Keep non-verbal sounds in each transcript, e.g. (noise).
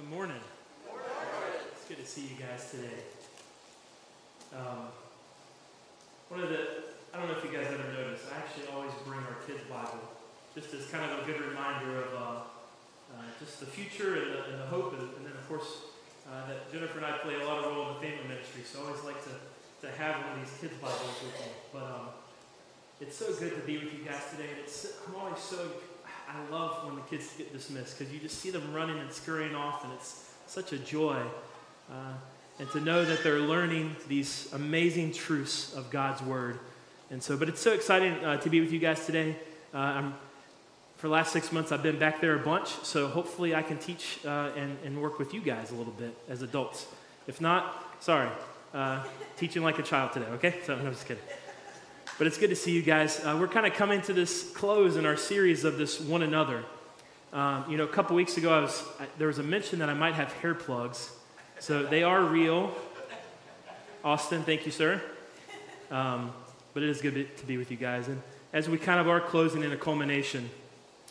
Good morning. It's good to see you guys today. Um, one of the, I don't know if you guys ever noticed, I actually always bring our kids' Bible just as kind of a good reminder of uh, uh, just the future and the, and the hope, and, and, then of course uh, that Jennifer and I play a lot of role in the family ministry, so I always like to, to have one of these kids' Bibles with me. But um, it's so good to be with you guys today, and it's I'm always so I love when the kids get dismissed because you just see them running and scurrying off, and it's such a joy. Uh, and to know that they're learning these amazing truths of God's Word. And so, but it's so exciting uh, to be with you guys today. Uh, for the last six months, I've been back there a bunch, so hopefully I can teach uh, and, and work with you guys a little bit as adults. If not, sorry, uh, teaching like a child today, okay? So, no, (laughs) I'm just kidding. But it's good to see you guys. Uh, we're kind of coming to this close in our series of this one another. Um, you know, a couple weeks ago, I was, I, there was a mention that I might have hair plugs. So they are real. Austin, thank you, sir. Um, but it is good to be with you guys. And as we kind of are closing in a culmination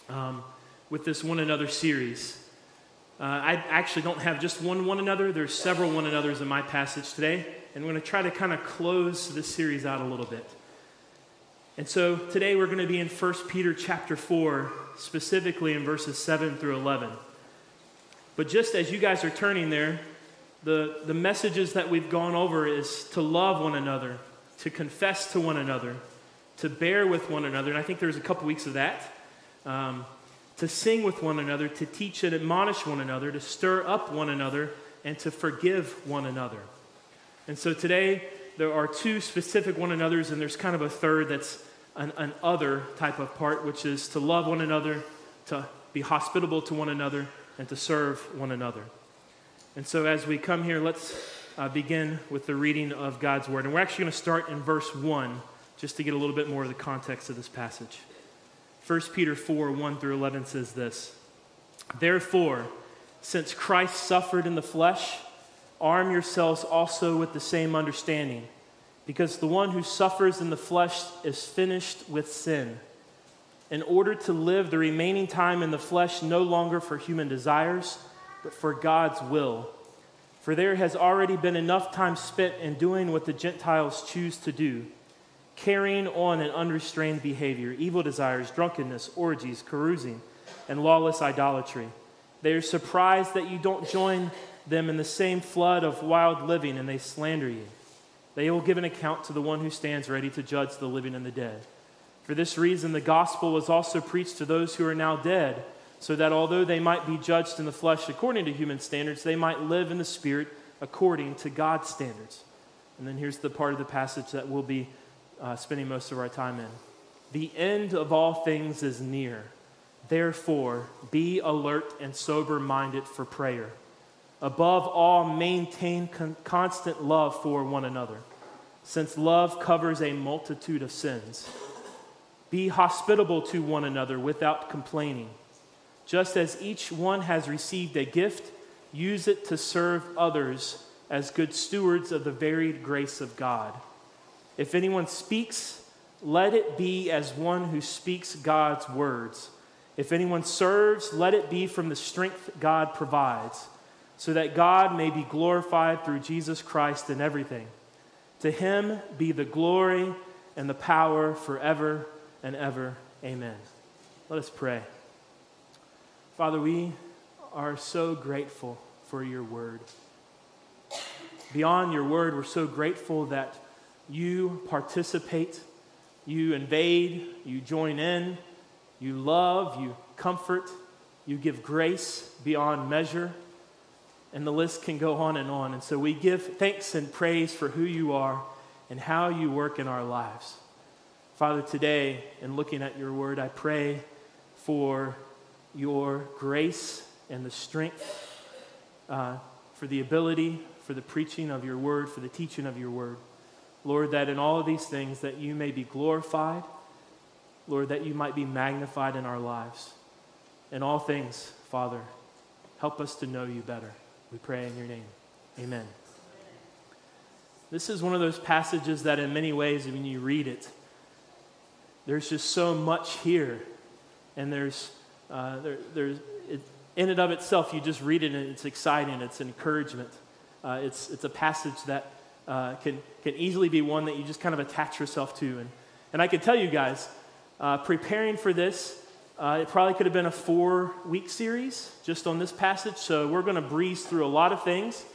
um, with this one another series, uh, I actually don't have just one one another. There's several one another's in my passage today. And I'm going to try to kind of close this series out a little bit. And so today we're going to be in 1 Peter chapter 4, specifically in verses 7 through 11. But just as you guys are turning there, the, the messages that we've gone over is to love one another, to confess to one another, to bear with one another. And I think there's a couple weeks of that. Um, to sing with one another, to teach and admonish one another, to stir up one another, and to forgive one another. And so today, there are two specific one another's, and there's kind of a third that's an, an other type of part, which is to love one another, to be hospitable to one another, and to serve one another. And so, as we come here, let's uh, begin with the reading of God's Word. And we're actually going to start in verse 1 just to get a little bit more of the context of this passage. 1 Peter 4 1 through 11 says this Therefore, since Christ suffered in the flesh, arm yourselves also with the same understanding because the one who suffers in the flesh is finished with sin, in order to live the remaining time in the flesh no longer for human desires, but for God's will. For there has already been enough time spent in doing what the Gentiles choose to do, carrying on an unrestrained behavior, evil desires, drunkenness, orgies, carousing, and lawless idolatry. They are surprised that you don't join them in the same flood of wild living, and they slander you. They will give an account to the one who stands ready to judge the living and the dead. For this reason, the gospel was also preached to those who are now dead, so that although they might be judged in the flesh according to human standards, they might live in the spirit according to God's standards. And then here's the part of the passage that we'll be uh, spending most of our time in. The end of all things is near. Therefore, be alert and sober minded for prayer. Above all, maintain con- constant love for one another, since love covers a multitude of sins. Be hospitable to one another without complaining. Just as each one has received a gift, use it to serve others as good stewards of the varied grace of God. If anyone speaks, let it be as one who speaks God's words. If anyone serves, let it be from the strength God provides so that God may be glorified through Jesus Christ in everything. To him be the glory and the power forever and ever. Amen. Let us pray. Father, we are so grateful for your word. Beyond your word, we're so grateful that you participate, you invade, you join in, you love, you comfort, you give grace beyond measure. And the list can go on and on. And so we give thanks and praise for who you are and how you work in our lives. Father, today, in looking at your word, I pray for your grace and the strength, uh, for the ability, for the preaching of your word, for the teaching of your word. Lord, that in all of these things that you may be glorified, Lord, that you might be magnified in our lives. In all things, Father, help us to know you better. We pray in your name. Amen. This is one of those passages that, in many ways, when you read it, there's just so much here. And there's, uh, there, there's, it, in and of itself, you just read it and it's exciting, it's encouragement. Uh, it's, it's a passage that uh, can, can easily be one that you just kind of attach yourself to. And, and I can tell you guys, uh, preparing for this, uh, it probably could have been a four week series just on this passage. So we're going to breeze through a lot of things.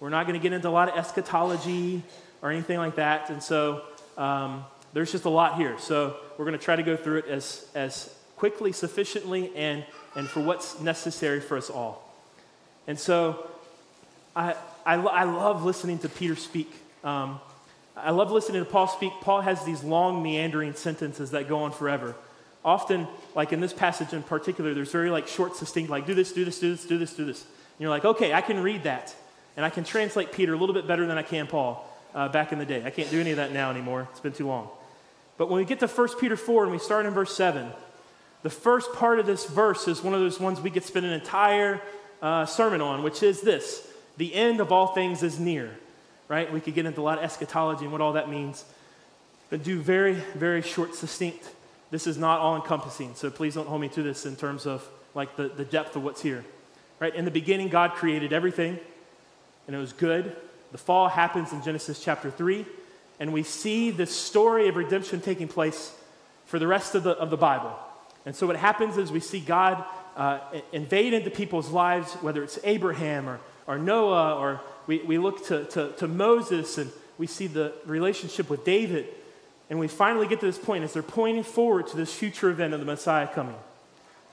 We're not going to get into a lot of eschatology or anything like that. And so um, there's just a lot here. So we're going to try to go through it as, as quickly, sufficiently, and, and for what's necessary for us all. And so I, I, I love listening to Peter speak. Um, I love listening to Paul speak. Paul has these long, meandering sentences that go on forever. Often, like in this passage in particular, there's very like short, succinct, like do this, do this, do this, do this, do this. And you're like, okay, I can read that. And I can translate Peter a little bit better than I can Paul uh, back in the day. I can't do any of that now anymore. It's been too long. But when we get to 1 Peter 4 and we start in verse 7, the first part of this verse is one of those ones we could spend an entire uh, sermon on, which is this the end of all things is near, right? We could get into a lot of eschatology and what all that means, but do very, very short, succinct. This is not all encompassing, so please don't hold me to this in terms of like the, the depth of what's here, right? In the beginning, God created everything, and it was good. The fall happens in Genesis chapter 3, and we see this story of redemption taking place for the rest of the, of the Bible. And so what happens is we see God uh, invade into people's lives, whether it's Abraham or, or Noah, or we, we look to, to, to Moses and we see the relationship with David. And we finally get to this point as they're pointing forward to this future event of the Messiah coming.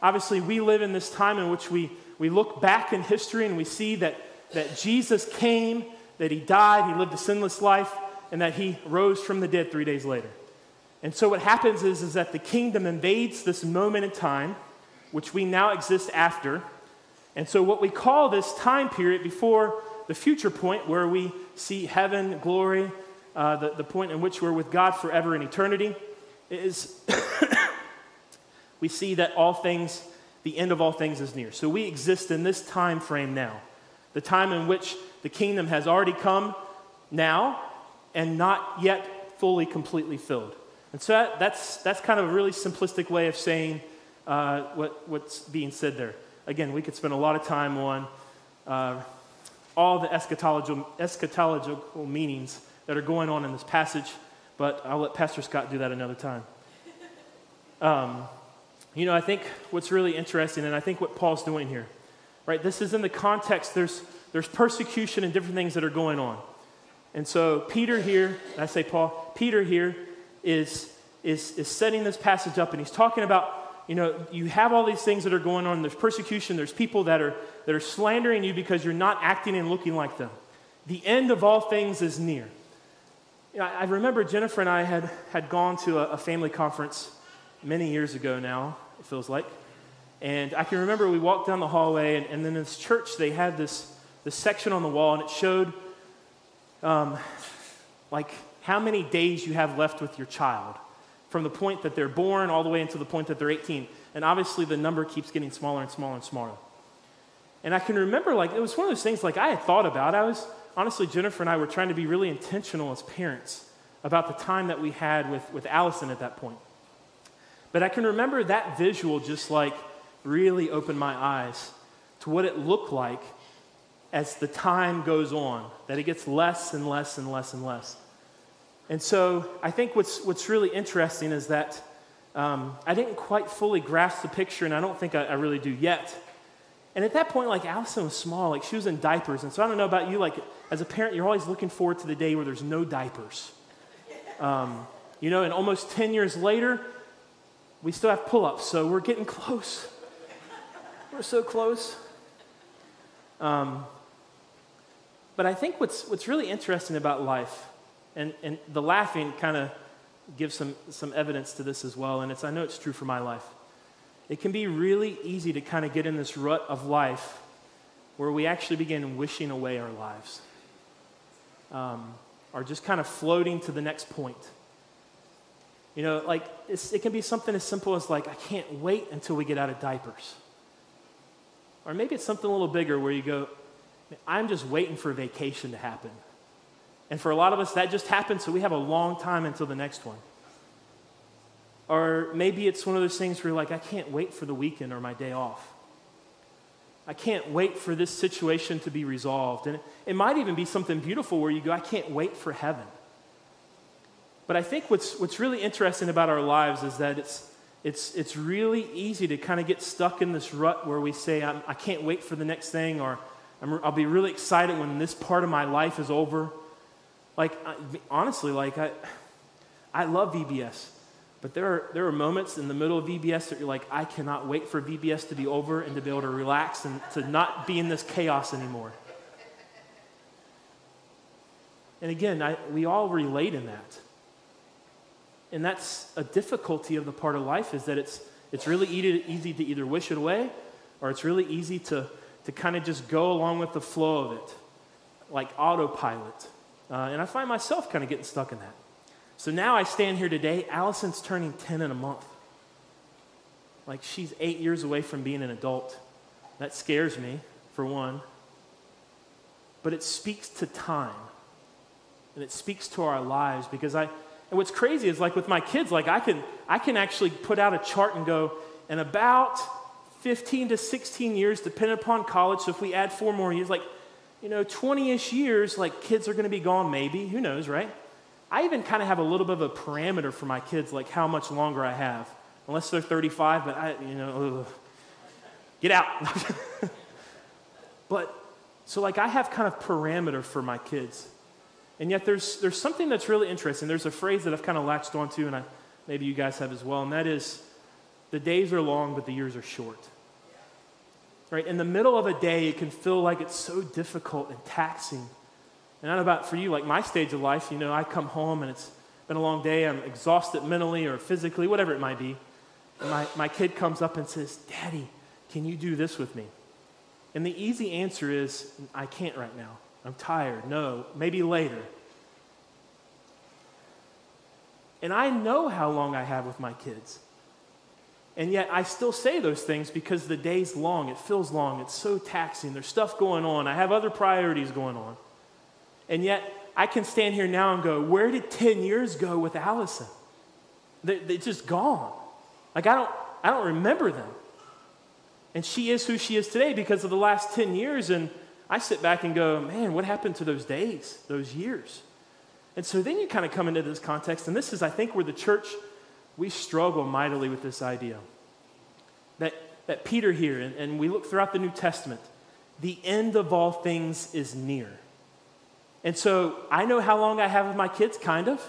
Obviously, we live in this time in which we, we look back in history and we see that, that Jesus came, that he died, he lived a sinless life, and that he rose from the dead three days later. And so what happens is, is that the kingdom invades this moment in time, which we now exist after. And so what we call this time period before the future point where we see heaven, glory, uh, the, the point in which we're with God forever in eternity, is (coughs) we see that all things, the end of all things is near. So we exist in this time frame now, the time in which the kingdom has already come now and not yet fully, completely filled. And so that, that's, that's kind of a really simplistic way of saying uh, what, what's being said there. Again, we could spend a lot of time on uh, all the eschatological, eschatological meanings that are going on in this passage, but I'll let Pastor Scott do that another time. Um, you know, I think what's really interesting, and I think what Paul's doing here, right? This is in the context, there's, there's persecution and different things that are going on. And so, Peter here, I say Paul, Peter here is, is, is setting this passage up and he's talking about, you know, you have all these things that are going on. There's persecution, there's people that are, that are slandering you because you're not acting and looking like them. The end of all things is near. You know, I remember Jennifer and I had, had gone to a, a family conference many years ago now, it feels like. And I can remember we walked down the hallway, and, and then in this church, they had this, this section on the wall, and it showed um, like how many days you have left with your child from the point that they're born all the way until the point that they're 18. And obviously, the number keeps getting smaller and smaller and smaller. And I can remember, like, it was one of those things, like, I had thought about. I was, honestly, Jennifer and I were trying to be really intentional as parents about the time that we had with, with Allison at that point. But I can remember that visual just, like, really opened my eyes to what it looked like as the time goes on, that it gets less and less and less and less. And so I think what's, what's really interesting is that um, I didn't quite fully grasp the picture, and I don't think I, I, really do yet. And at that point, like Allison was small, like she was in diapers. And so I don't know about you, like as a parent, you're always looking forward to the day where there's no diapers. Um, you know, and almost 10 years later, we still have pull ups, so we're getting (laughs) close. We're so close. Um, but I think what's, what's really interesting about life and, and the laughing kind of gives some, some evidence to this as well. And it's, I know it's true for my life. It can be really easy to kind of get in this rut of life where we actually begin wishing away our lives um, or just kind of floating to the next point. You know, like it can be something as simple as like, I can't wait until we get out of diapers. Or maybe it's something a little bigger where you go, I'm just waiting for vacation to happen. And for a lot of us, that just happens, so we have a long time until the next one. Or maybe it's one of those things where you're like, I can't wait for the weekend or my day off. I can't wait for this situation to be resolved. And it, might even be something beautiful where you go, I can't wait for heaven. But I think what's, what's really interesting about our lives is that it's, it's, it's really easy to kind of get stuck in this rut where we say, I'm, I can not wait for the next thing, or i will be really excited when this part of my life is over. Like, honestly, like, I, I love VBS. But there are, there are moments in the middle of VBS that you're like, I cannot wait for VBS to be over and to be able to relax and to not be in this chaos anymore. And again, I, we all relate in that. And that's a difficulty of the part of life is that it's, it's really easy, to either wish it away or it's really easy to, to kind of just go along with the flow of it, like autopilot. Uh, and I find myself kind of getting stuck in that. So now I stand here today. Allison's turning 10 in a month. Like she's eight years away from being an adult. That scares me, for one. But it speaks to time. And it speaks to our lives because I, and what's crazy is like with my kids, like I can, I can actually put out a chart and go, in about 15 to 16 years, depending upon college, so if we add four more years, like, you know, 20 ish years, like kids are going to be gone, maybe. Who knows, right? I even kind of have a little bit of a parameter for my kids, like how much longer I have. Unless they're 35, but I, you know, ugh. get out. (laughs) but, so like I have kind of parameter for my kids. And yet there's, there's something that's really interesting. There's a phrase that I've kind of latched onto, and I, maybe you guys have as well, and that is the days are long, but the years are short. Right? In the middle of a day, it can feel like it's so difficult and taxing. And I know about for you, like my stage of life, you know, I come home and it's been a long day, I'm exhausted mentally or physically, whatever it might be. And my, my kid comes up and says, Daddy, can you do this with me? And the easy answer is, I can't right now. I'm tired. No, maybe later. And I know how long I have with my kids. And yet I still say those things because the day's long. It feels long. It's so taxing. There's stuff going on. I have other priorities going on. And yet I can stand here now and go, where did 10 years go with Allison? They, they're just gone. Like I don't, I don't remember them. And she is who she is today because of the last 10 years. And I sit back and go, man, what happened to those days, those years? And so then you kind of come into this context, and this is, I think, where the church we struggle mightily with this idea. That, that Peter here, and, and we look throughout the New Testament, the end of all things is near. And so I know how long I have with my kids, kind of.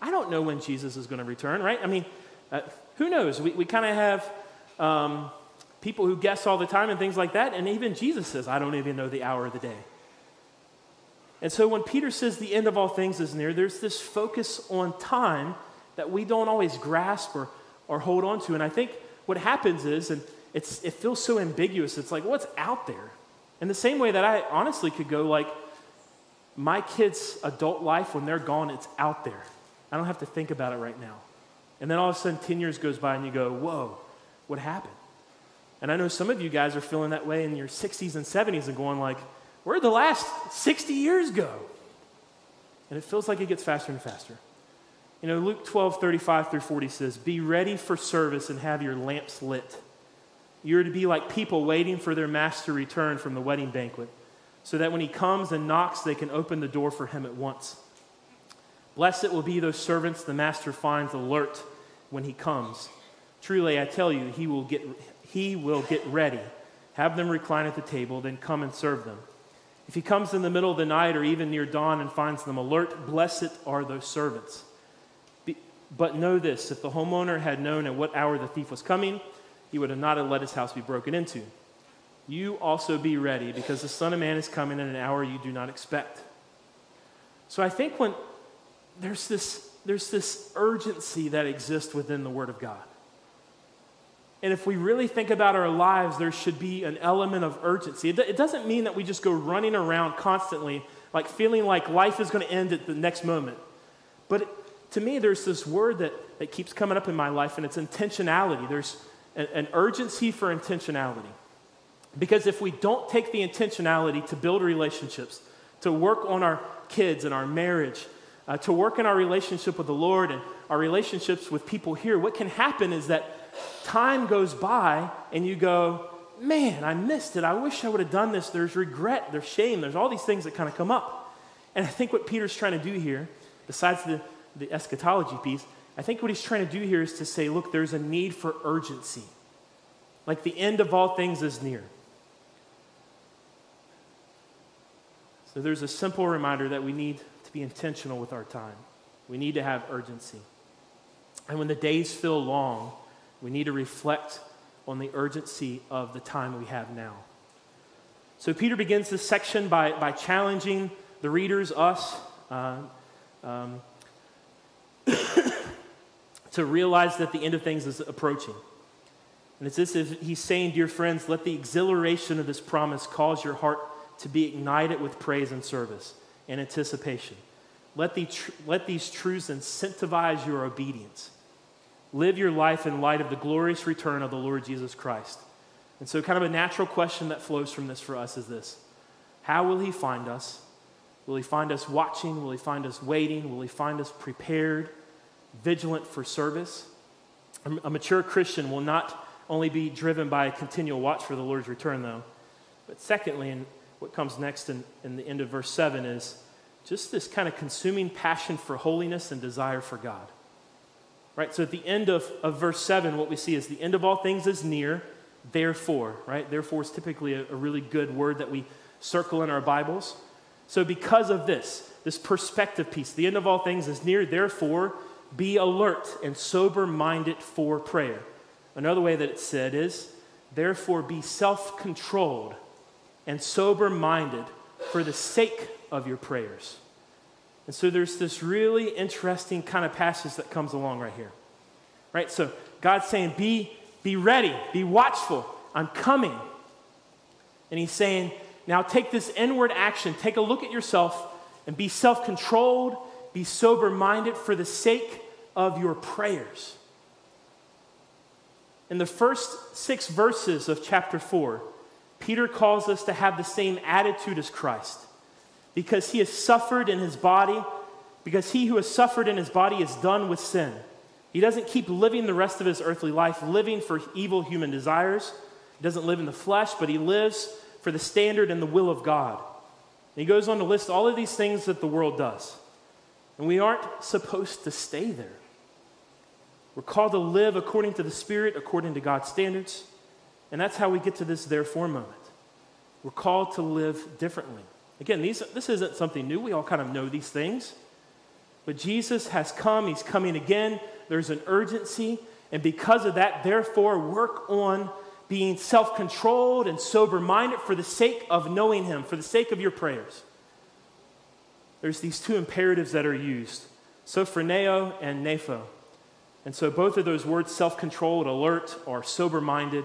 I don't know when Jesus is going to return, right? I mean, uh, who knows? We, we kind of have um, people who guess all the time and things like that, and even Jesus says, I don't even know the hour of the day. And so when Peter says the end of all things is near, there's this focus on time that we don't always grasp or, or hold on to. And I think what happens is, and it feels so ambiguous, it's like, what's out there? In the same way that I honestly could go, like, my kids' adult life, when they're gone, it's out there. I don't have to think about it right now. And then all of a sudden, 10 years goes by and you go, whoa, what happened? And I know some of you guys are feeling that way in your 60s and 70s and going like, where'd the last 60 years go? And it feels like it gets faster and faster. You know, Luke 12, 35 through 40 says, Be ready for service and have your lamps lit. You're to be like people waiting for their master return from the wedding banquet, so that when he comes and knocks, they can open the door for him at once. Blessed will be those servants the master finds alert when he comes. Truly, I tell you, he will get, he will get ready, have them recline at the table, then come and serve them. If he comes in the middle of the night or even near dawn and finds them alert, blessed are those servants. But know this if the homeowner had known at what hour the thief was coming, he would have not have let his house be broken into. You also be ready, because the Son of Man is coming in an hour you do not expect. So I think when there's this, there's this urgency that exists within the Word of God. And if we really think about our lives, there should be an element of urgency. It, it doesn't mean that we just go running around constantly, like feeling like life is going to end at the next moment. But to me, there's this word that, that keeps coming up in my life, and it's intentionality. There's an, an urgency for intentionality. Because if we don't take the intentionality to build relationships, to work on our kids and our marriage, uh, to work in our relationship with the Lord and our relationships with people here, what can happen is that time goes by and you go, man, I missed it. I wish I would have done this. There's regret, there's shame, there's all these things that kind of come up. And I think what Peter's trying to do here, besides the, the eschatology piece, I think what he's trying to do here is to say, look, there's a need for urgency. Like the end of all things is near. So there's a simple reminder that we need to be intentional with our time. We need to have urgency. And when the days feel long, we need to reflect on the urgency of the time we have now. So Peter begins this section by, by challenging the readers, us, uh, um, (coughs) to realize that the end of things is approaching. And it's as if he's saying, Dear friends, let the exhilaration of this promise cause your heart to be ignited with praise and service and anticipation. Let, the tr- let these truths incentivize your obedience. Live your life in light of the glorious return of the Lord Jesus Christ. And so, kind of a natural question that flows from this for us is this How will He find us? Will He find us watching? Will He find us waiting? Will He find us prepared, vigilant for service? A mature Christian will not only be driven by a continual watch for the Lord's return, though, but secondly, and what comes next in, in the end of verse 7 is just this kind of consuming passion for holiness and desire for God. Right? So at the end of, of verse 7, what we see is the end of all things is near, therefore, right? Therefore is typically a, a really good word that we circle in our Bibles. So because of this, this perspective piece, the end of all things is near, therefore, be alert and sober minded for prayer. Another way that it's said is, therefore, be self controlled and sober minded for the sake of your prayers. And so there's this really interesting kind of passage that comes along right here. Right? So God's saying, be, be ready, be watchful. I'm coming. And he's saying, now take this inward action, take a look at yourself, and be self controlled, be sober minded for the sake of your prayers. In the first six verses of chapter 4, Peter calls us to have the same attitude as Christ because he has suffered in his body, because he who has suffered in his body is done with sin. He doesn't keep living the rest of his earthly life living for evil human desires. He doesn't live in the flesh, but he lives for the standard and the will of God. And he goes on to list all of these things that the world does. And we aren't supposed to stay there. We're called to live according to the Spirit, according to God's standards. And that's how we get to this therefore moment. We're called to live differently. Again, these, this isn't something new. We all kind of know these things. But Jesus has come, He's coming again. There's an urgency. And because of that, therefore, work on being self controlled and sober minded for the sake of knowing Him, for the sake of your prayers. There's these two imperatives that are used sophroneo and nepho. And so both of those words, self controlled, alert, or sober minded,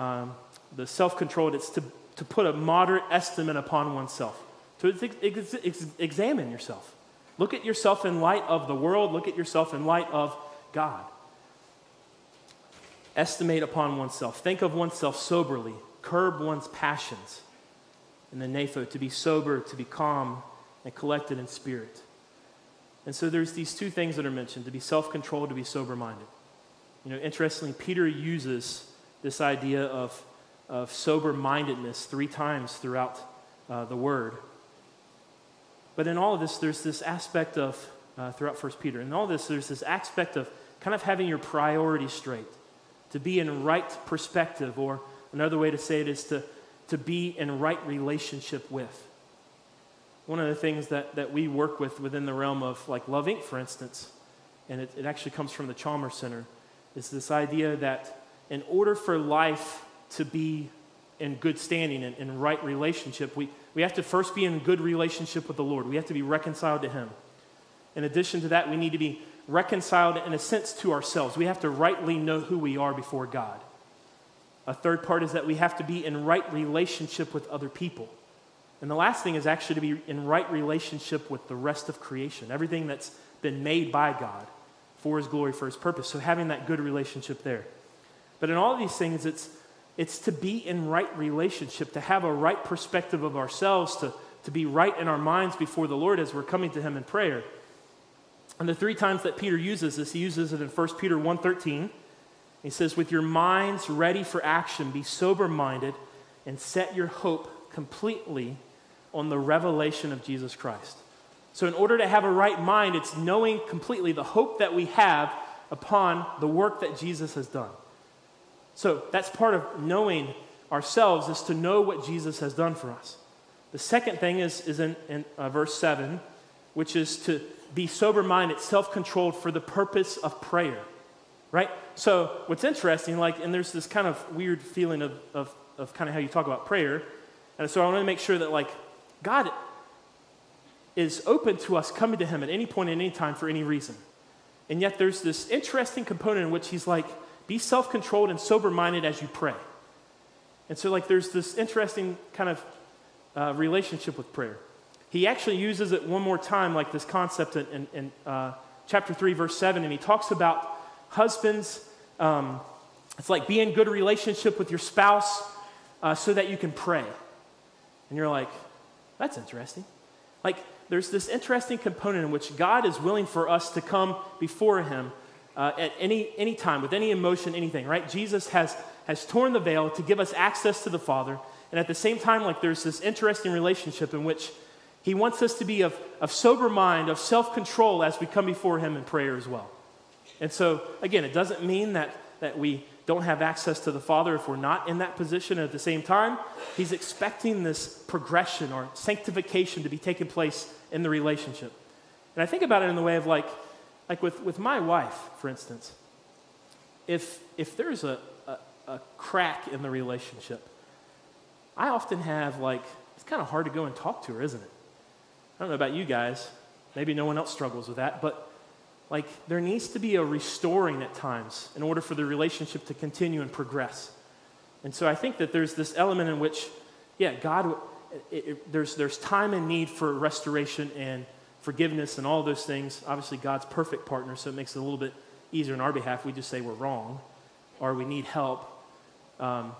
um, the self controlled, it's to, to put a moderate estimate upon oneself, to ex- ex- ex- examine yourself. Look at yourself in light of the world, look at yourself in light of God. Estimate upon oneself. Think of oneself soberly. Curb one's passions. And the nepho, to be sober, to be calm, and collected in spirit. And so there's these two things that are mentioned to be self controlled, to be sober minded. You know, interestingly, Peter uses this idea of, of sober mindedness three times throughout uh, the word. But in all of this, there's this aspect of, uh, throughout First Peter, in all this, there's this aspect of kind of having your priorities straight, to be in right perspective, or another way to say it is to, to be in right relationship with. One of the things that, that we work with within the realm of like Love Inc., for instance, and it, it actually comes from the Chalmers Center, is this idea that in order for life to be in good standing and in right relationship, we, we have to first be in good relationship with the Lord. We have to be reconciled to Him. In addition to that, we need to be reconciled in a sense to ourselves. We have to rightly know who we are before God. A third part is that we have to be in right relationship with other people. And the last thing is actually to be in right relationship with the rest of creation, everything that's been made by God for His glory, for His purpose. So having that good relationship there. But in all these things, it's, it's to be in right relationship, to have a right perspective of ourselves, to, to be right in our minds before the Lord as we're coming to Him in prayer. And the three times that Peter uses this, he uses it in 1 Peter 1.13, He says, With your minds ready for action, be sober minded and set your hope completely on the revelation of Jesus Christ. So, in order to have a right mind, it's knowing completely the hope that we have upon the work that Jesus has done. So, that's part of knowing ourselves, is to know what Jesus has done for us. The second thing is, is in, in uh, verse 7, which is to be sober minded, self controlled for the purpose of prayer. Right? So, what's interesting, like, and there's this kind of weird feeling of, of, of kind of how you talk about prayer. And so, I want to make sure that, like, God is open to us coming to Him at any point, at any time, for any reason. And yet, there's this interesting component in which He's like, be self controlled and sober minded as you pray. And so, like, there's this interesting kind of uh, relationship with prayer. He actually uses it one more time, like this concept in, in, in uh, chapter 3, verse 7, and he talks about husbands. Um, it's like be in good relationship with your spouse uh, so that you can pray. And you're like, that's interesting. Like, there's this interesting component in which God is willing for us to come before Him uh, at any, any time, with any emotion, anything, right? Jesus has, has torn the veil to give us access to the Father. And at the same time, like, there's this interesting relationship in which He wants us to be of, of sober mind, of self control as we come before Him in prayer as well. And so, again, it doesn't mean that, that we don't have access to the Father if we're not in that position. At the same time, He's expecting this progression or sanctification to be taking place in the relationship. And I think about it in the way of like, like with, with my wife, for instance. If, if there's a, a, a crack in the relationship, I often have like, it's kind of hard to go and talk to her, isn't it? I don't know about you guys. Maybe no one else struggles with that, but like there needs to be a restoring at times in order for the relationship to continue and progress. And so I think that there's this element in which, yeah, God, it, it, there's, there's time and need for restoration and forgiveness and all those things. Obviously, God's perfect partner, so it makes it a little bit easier on our behalf. We just say we're wrong or we need help. Um,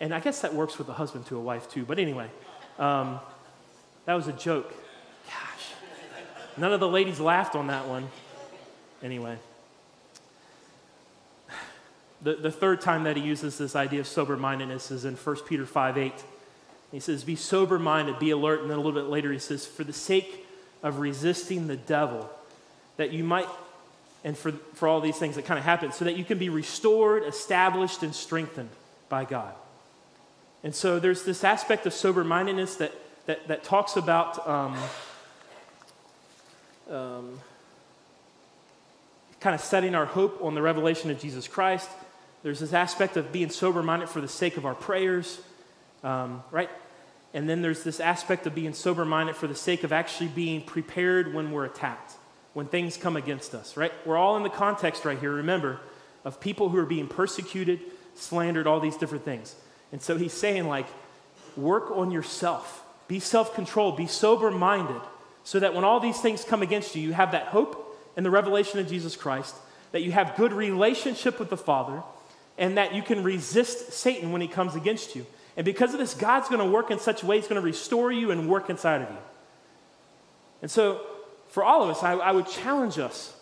and I guess that works with a husband to a wife too. But anyway, um, that was a joke. Gosh, none of the ladies laughed on that one anyway. The, the third time that he uses this idea of sober mindedness is in 1 Peter 5 8. He says, Be sober minded, be alert. And then a little bit later, he says, For the sake of resisting the devil, that you might, and for, for all these things that kind of happen, so that you can be restored, established, and strengthened by God. And so there's this aspect of sober mindedness that, that, that talks about. Um, um, kind of setting our hope on the revelation of Jesus Christ. There's this aspect of being sober minded for the sake of our prayers, um, right? And then there's this aspect of being sober minded for the sake of actually being prepared when we're attacked, when things come against us, right? We're all in the context right here, remember, of people who are being persecuted, slandered, all these different things. And so he's saying, like, work on yourself, be self controlled, be sober minded, so that when all these things come against you, you have that hope in the revelation of Jesus Christ, that you have good relationship with the Father, and that you can resist Satan when he comes against you. And because of this, God's going to work in such a way, He's going to restore you and work inside of you. And so, for all of us, I, I would challenge us.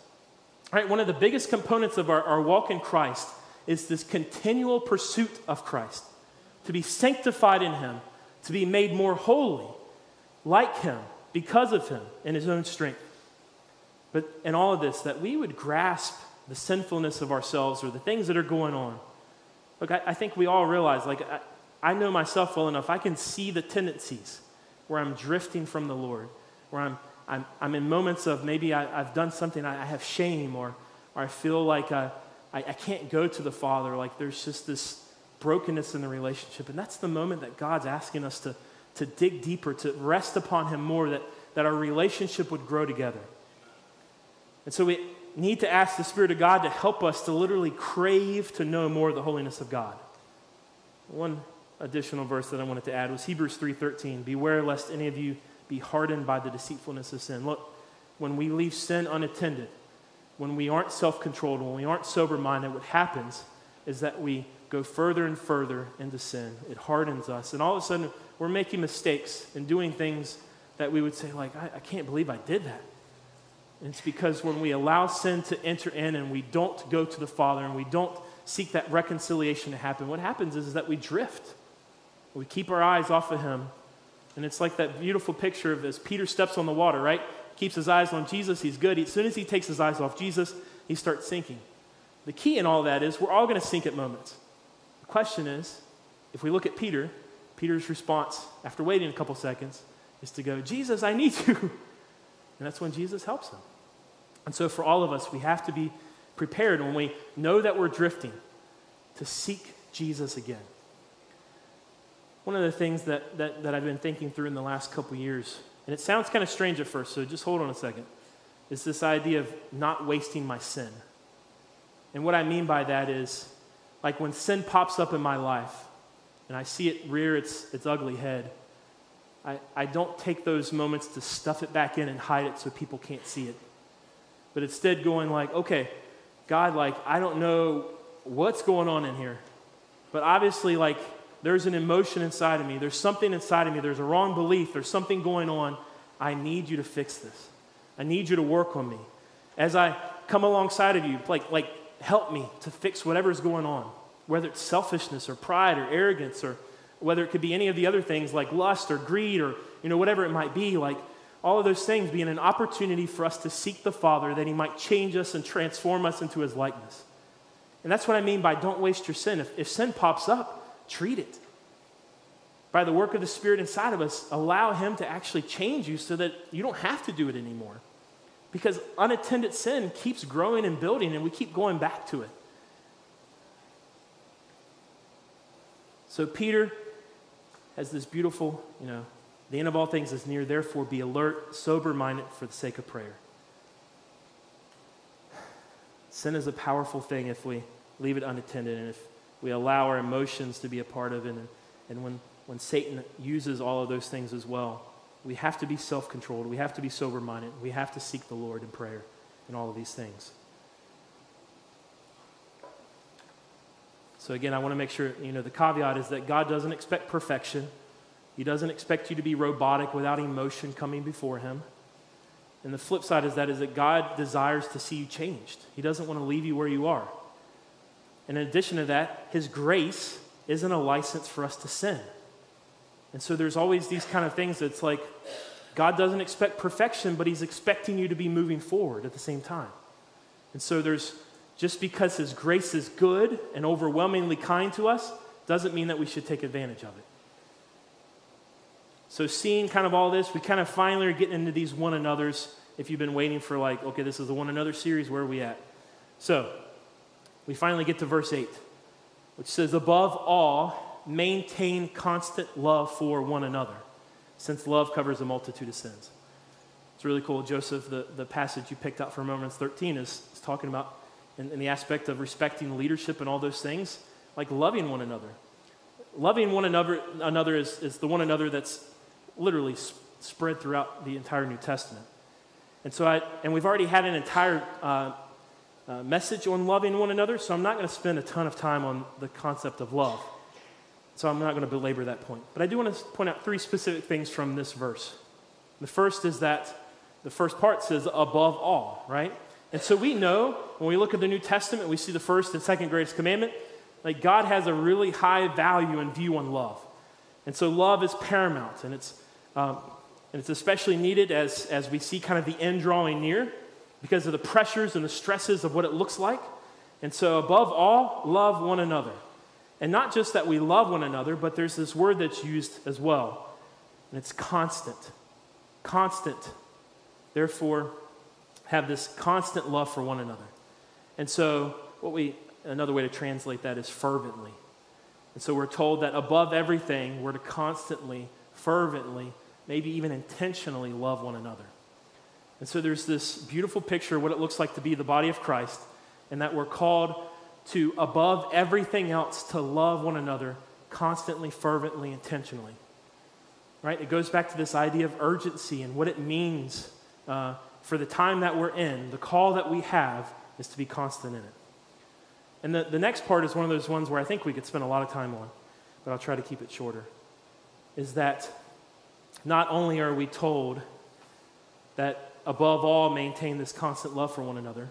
Right, one of the biggest components of our, our walk in Christ is this continual pursuit of Christ, to be sanctified in Him, to be made more holy, like Him, because of Him, in His own strength. But in all of this, that we would grasp the sinfulness of ourselves or the things that are going on. Look, I, I think we all realize, like, I, I know myself well enough, I can see the tendencies where I'm drifting from the Lord, where I'm, I'm, I'm in moments of maybe I, have done something, I, I, have shame, or, or I feel like I, I, I can't go to the Father, like there's just this brokenness in the relationship. And that's the moment that God's asking us to, to dig deeper, to rest upon Him more, that, that our relationship would grow together. And so we need to ask the Spirit of God to help us to literally crave to know more of the holiness of God. One additional verse that I wanted to add was Hebrews 3:13. Beware lest any of you be hardened by the deceitfulness of sin. Look, when we leave sin unattended, when we aren't self-controlled, when we aren't sober-minded, what happens is that we go further and further into sin. It hardens us. And all of a sudden, we're making mistakes and doing things that we would say, like, I, I can't believe I did that. It's because when we allow sin to enter in and we don't go to the Father and we don't seek that reconciliation to happen, what happens is, is that we drift. We keep our eyes off of Him. And it's like that beautiful picture of as Peter steps on the water, right? Keeps his eyes on Jesus, he's good. As soon as he takes his eyes off Jesus, he starts sinking. The key in all that is we're all going to sink at moments. The question is if we look at Peter, Peter's response after waiting a couple seconds is to go, Jesus, I need you. (laughs) And that's when Jesus helps him. And so for all of us, we have to be prepared when we know that we're drifting to seek Jesus again. One of the things that, that, that I've been thinking through in the last couple years, and it sounds kind of strange at first, so just hold on a second, is this idea of not wasting my sin. And what I mean by that is, like when sin pops up in my life and I see it rear its, its ugly head, I, I don't take those moments to stuff it back in and hide it so people can't see it. But instead, going like, okay, God, like, I don't know what's going on in here. But obviously, like, there's an emotion inside of me. There's something inside of me. There's a wrong belief. There's something going on. I need you to fix this. I need you to work on me. As I come alongside of you, like, like help me to fix whatever's going on, whether it's selfishness or pride or arrogance or whether it could be any of the other things like lust or greed or you know whatever it might be like all of those things being an opportunity for us to seek the father that he might change us and transform us into his likeness and that's what i mean by don't waste your sin if, if sin pops up treat it. By the work of the spirit inside of us allow him to actually change you so that you don't have to do it anymore. Because unattended sin keeps growing and building and we keep going back to it. So peter has this beautiful, you know, the end of all things is near, therefore be alert, sober minded for the sake of prayer. Sin is a powerful thing if we leave it unattended and if we allow our emotions to be a part of it. And, and when, when Satan uses all of those things as well, we have to be self controlled. We have to be sober minded. We have to seek the Lord in prayer and all of these things. So, again, I want to make sure, you know, the caveat is that God doesn't expect perfection. He doesn't expect you to be robotic without emotion coming before Him. And the flip side is that is that God desires to see you changed. He doesn't want to leave you where you are. And in addition to that, His grace isn't a license for us to sin. And so there's always these kind of things that's like God doesn't expect perfection, but He's expecting you to be moving forward at the same time. And so there's just because His grace is good and overwhelmingly kind to us doesn't mean that we should take advantage of it. So, seeing kind of all this, we kind of finally are getting into these one another's. If you've been waiting for, like, okay, this is the one another series, where are we at? So, we finally get to verse 8, which says, Above all, maintain constant love for one another, since love covers a multitude of sins. It's really cool. Joseph, the, the passage you picked out from Romans 13 is, is talking about in, in the aspect of respecting leadership and all those things, like loving one another. Loving one another, another is, is the one another that's literally spread throughout the entire New Testament. And so I, and we've already had an entire uh, uh, message on loving one another, so I'm not going to spend a ton of time on the concept of love. So I'm not going to belabor that point. But I do want to point out three specific things from this verse. The first is that the first part says above all, right? And so we know when we look at the New Testament, we see the first and second greatest commandment, like God has a really high value and view on love. And so love is paramount, and it's, um, and it's especially needed as, as we see kind of the end drawing near because of the pressures and the stresses of what it looks like. And so, above all, love one another. And not just that we love one another, but there's this word that's used as well, and it's constant. Constant. Therefore, have this constant love for one another. And so, what we, another way to translate that is fervently. And so, we're told that above everything, we're to constantly, fervently, maybe even intentionally love one another. And so, there's this beautiful picture of what it looks like to be the body of Christ, and that we're called to, above everything else, to love one another constantly, fervently, intentionally. Right? It goes back to this idea of urgency and what it means uh, for the time that we're in, the call that we have is to be constant in it. And the, the next part is one of those ones where I think we could spend a lot of time on, but I'll try to keep it shorter. Is that not only are we told that above all maintain this constant love for one another,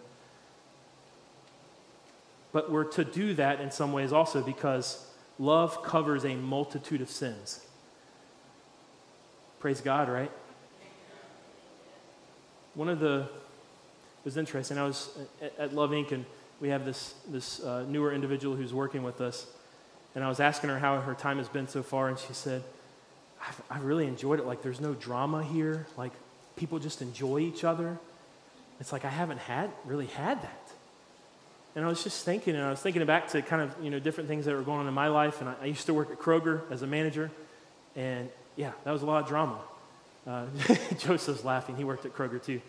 but we're to do that in some ways also because love covers a multitude of sins. Praise God, right? One of the, it was interesting. I was at, at Love Inc., and we have this, this uh, newer individual who's working with us. And I was asking her how her time has been so far, and she said, I really enjoyed it. Like, there's no drama here. Like, people just enjoy each other. It's like I haven't had really had that. And I was just thinking, and I was thinking back to kind of you know different things that were going on in my life. And I, I used to work at Kroger as a manager, and yeah, that was a lot of drama. Uh, (laughs) Joseph's laughing; he worked at Kroger too.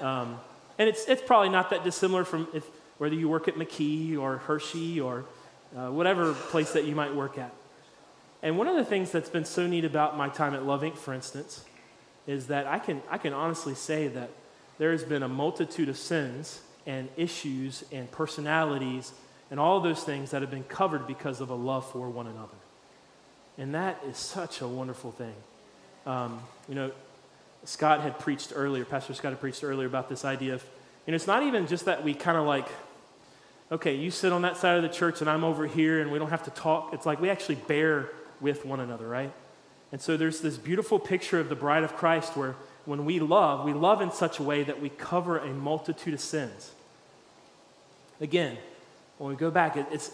Um, and it's it's probably not that dissimilar from if, whether you work at McKee or Hershey or uh, whatever place that you might work at. And one of the things that's been so neat about my time at Love Inc., for instance, is that I can, I can honestly say that there has been a multitude of sins and issues and personalities and all those things that have been covered because of a love for one another. And that is such a wonderful thing. Um, you know, Scott had preached earlier, Pastor Scott had preached earlier about this idea of, and it's not even just that we kind of like, okay, you sit on that side of the church and I'm over here and we don't have to talk. It's like we actually bear with one another, right? And so there's this beautiful picture of the bride of Christ where when we love, we love in such a way that we cover a multitude of sins. Again, when we go back, it, it's,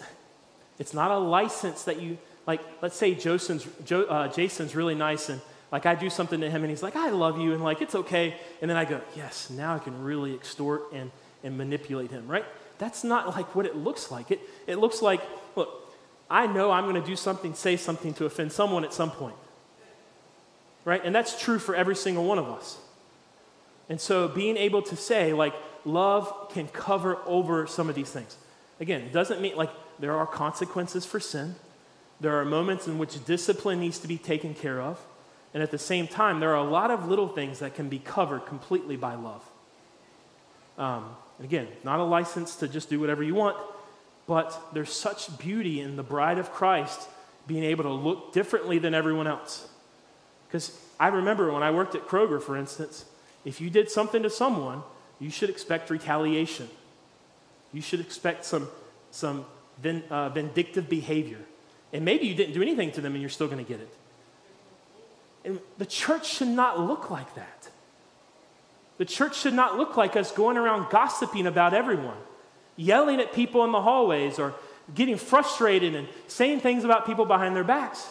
it's not a license that you, like, let's say Jason's, jo, uh, Jason's really nice and like I do something to him and he's like, I love you, and like, it's okay. And then I go, yes, now I can really extort and, and manipulate him, right? That's not like what it looks like. It, it looks like, look, I know I'm going to do something, say something to offend someone at some point. Right? And that's true for every single one of us. And so being able to say, like, love can cover over some of these things. Again, doesn't mean like there are consequences for sin. There are moments in which discipline needs to be taken care of. And at the same time, there are a lot of little things that can be covered completely by love. Um, again, not a license to just do whatever you want, but there's such beauty in the bride of Christ being able to look differently than everyone else. Because I remember when I worked at Kroger, for instance, if you did something to someone, you should expect retaliation. You should expect some, some uh, vindictive behavior. And maybe you didn't do anything to them and you're still going to get it. And the church should not look like that. The church should not look like us going around gossiping about everyone yelling at people in the hallways or getting frustrated and saying things about people behind their backs.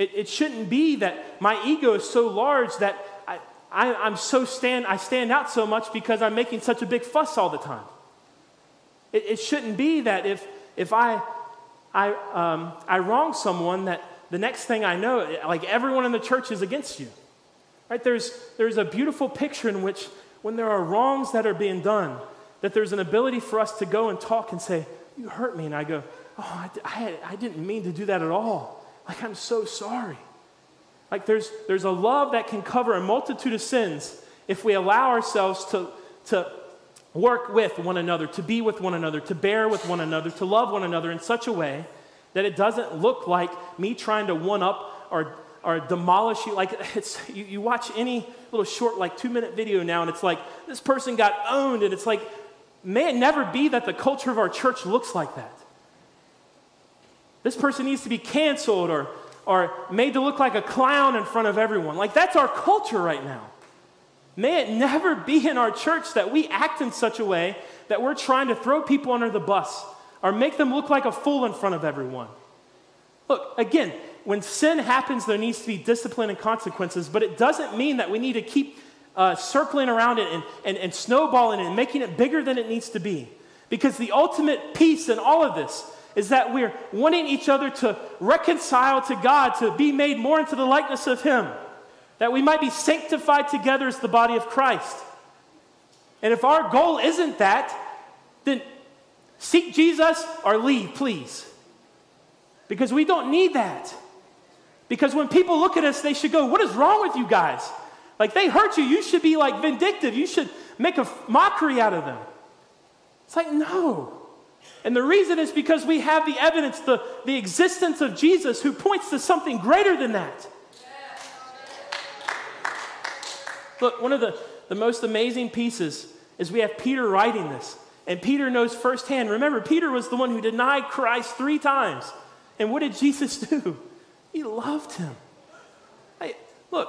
It, it shouldn't be that my ego is so large that I, I, am so stand, I stand out so much because I'm making such a big fuss all the time. It, it shouldn't be that if, if I, I, um, I wrong someone, that the next thing I know, like everyone in the church is against you. Right? There's, there's a beautiful picture in which when there are wrongs that are being done, that there's an ability for us to go and talk and say, You hurt me. And I go, Oh, I, I, I didn't mean to do that at all. Like, I'm so sorry. Like, there's, there's a love that can cover a multitude of sins if we allow ourselves to, to work with one another, to be with one another, to bear with one another, to love one another in such a way that it doesn't look like me trying to one up or, or demolish you. Like, (laughs) it's, you, you watch any little short, like two minute video now, and it's like, this person got owned, and it's like, May it never be that the culture of our church looks like that. This person needs to be canceled or, or made to look like a clown in front of everyone. Like, that's our culture right now. May it never be in our church that we act in such a way that we're trying to throw people under the bus or make them look like a fool in front of everyone. Look, again, when sin happens, there needs to be discipline and consequences, but it doesn't mean that we need to keep uh, circling around it and, and, and snowballing it and making it bigger than it needs to be. Because the ultimate peace in all of this is that we're wanting each other to reconcile to God, to be made more into the likeness of Him, that we might be sanctified together as the body of Christ. And if our goal isn't that, then seek Jesus or leave, please. Because we don't need that. Because when people look at us, they should go, What is wrong with you guys? Like they hurt you, you should be like vindictive. You should make a mockery out of them. It's like, no. And the reason is because we have the evidence, the, the existence of Jesus who points to something greater than that. Look, one of the, the most amazing pieces is we have Peter writing this. And Peter knows firsthand. Remember, Peter was the one who denied Christ three times. And what did Jesus (laughs) do? He loved him. I, look,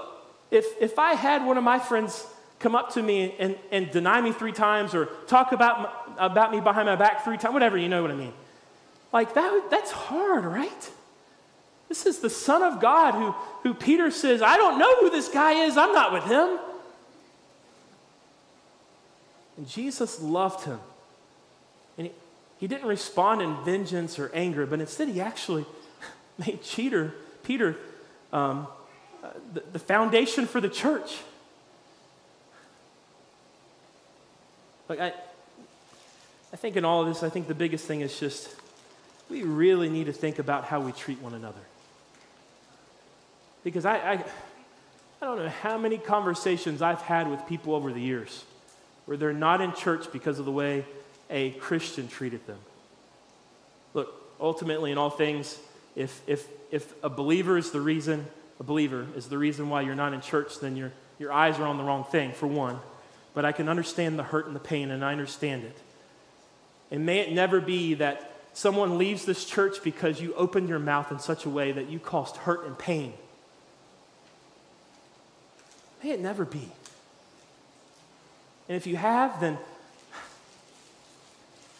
if, if I had one of my friends come up to me and, and deny me three times or talk about, about me behind my back three times, whatever, you know what I mean. Like that, that's hard, right? This is the Son of God who, who Peter says, I don't know who this guy is, I'm not with him. And Jesus loved him. And he, he didn't respond in vengeance or anger, but instead he actually (laughs) made Peter, Peter um, the, the foundation for the church. Like I, I think in all of this, I think the biggest thing is just we really need to think about how we treat one another. Because I, I, I don't know how many conversations I've had with people over the years where they're not in church because of the way a Christian treated them. Look, ultimately, in all things, if, if, if a believer is the reason, a believer is the reason why you're not in church, then your, your eyes are on the wrong thing, for one. But I can understand the hurt and the pain, and I understand it. And may it never be that someone leaves this church because you opened your mouth in such a way that you caused hurt and pain. May it never be. And if you have, then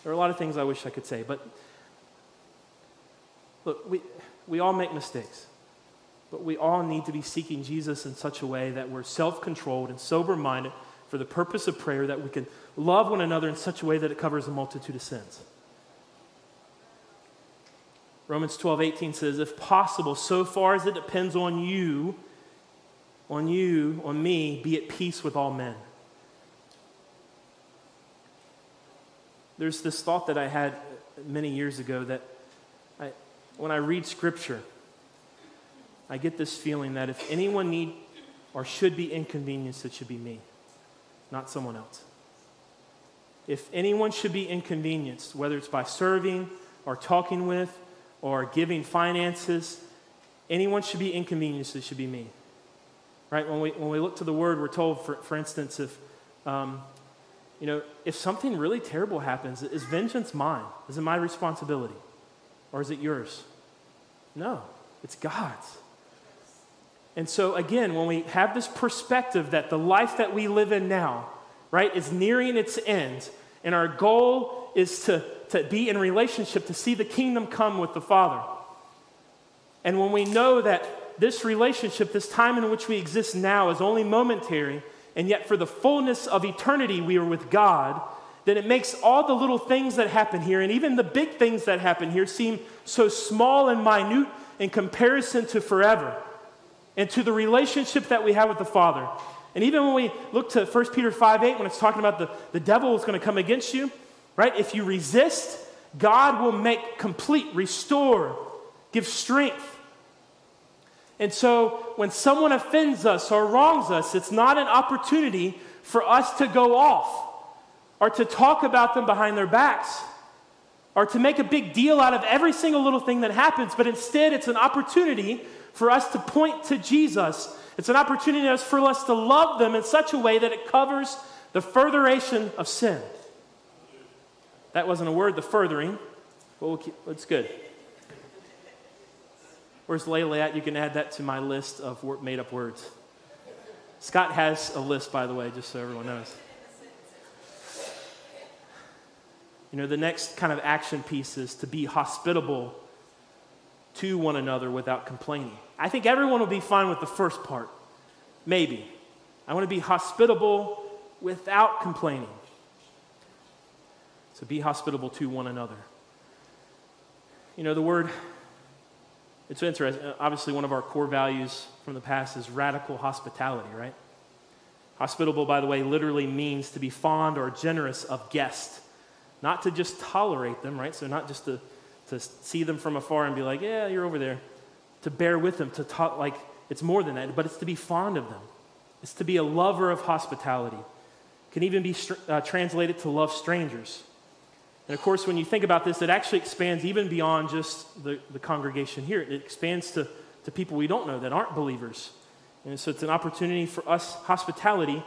there are a lot of things I wish I could say, but look, we, we all make mistakes, but we all need to be seeking Jesus in such a way that we're self controlled and sober minded for the purpose of prayer, that we can love one another in such a way that it covers a multitude of sins. Romans 12, 18 says, If possible, so far as it depends on you, on you, on me, be at peace with all men. There's this thought that I had many years ago that I, when I read scripture, I get this feeling that if anyone need or should be inconvenienced, it should be me, not someone else. If anyone should be inconvenienced, whether it's by serving or talking with or giving finances, anyone should be inconvenienced, it should be me. Right? When we, when we look to the word, we're told, for, for instance, if, um, you know, if something really terrible happens, is vengeance mine? Is it my responsibility? Or is it yours? No, it's God's. And so, again, when we have this perspective that the life that we live in now, right, is nearing its end, and our goal is to, to be in relationship, to see the kingdom come with the Father. And when we know that this relationship, this time in which we exist now, is only momentary, and yet for the fullness of eternity we are with God, then it makes all the little things that happen here, and even the big things that happen here, seem so small and minute in comparison to forever and to the relationship that we have with the Father. And even when we look to 1 Peter 5 8, when it's talking about the, the devil is going to come against you, right? If you resist, God will make complete, restore, give strength. And so when someone offends us or wrongs us, it's not an opportunity for us to go off or to talk about them behind their backs or to make a big deal out of every single little thing that happens, but instead it's an opportunity for us to point to Jesus. It's an opportunity for us to love them in such a way that it covers the furtheration of sin. That wasn't a word, the furthering, but we'll keep, it's good. Where's Layla at? You can add that to my list of made up words. Scott has a list, by the way, just so everyone knows. You know, the next kind of action piece is to be hospitable to one another without complaining. I think everyone will be fine with the first part. Maybe. I want to be hospitable without complaining. So be hospitable to one another. You know, the word it's interesting. Obviously, one of our core values from the past is radical hospitality, right? Hospitable, by the way, literally means to be fond or generous of guests, not to just tolerate them, right? So, not just to, to see them from afar and be like, yeah, you're over there. To bear with them, to talk, like, it's more than that, but it's to be fond of them. It's to be a lover of hospitality. It can even be uh, translated to love strangers. And of course, when you think about this, it actually expands even beyond just the, the congregation here. It expands to, to people we don't know that aren't believers. And so it's an opportunity for us, hospitality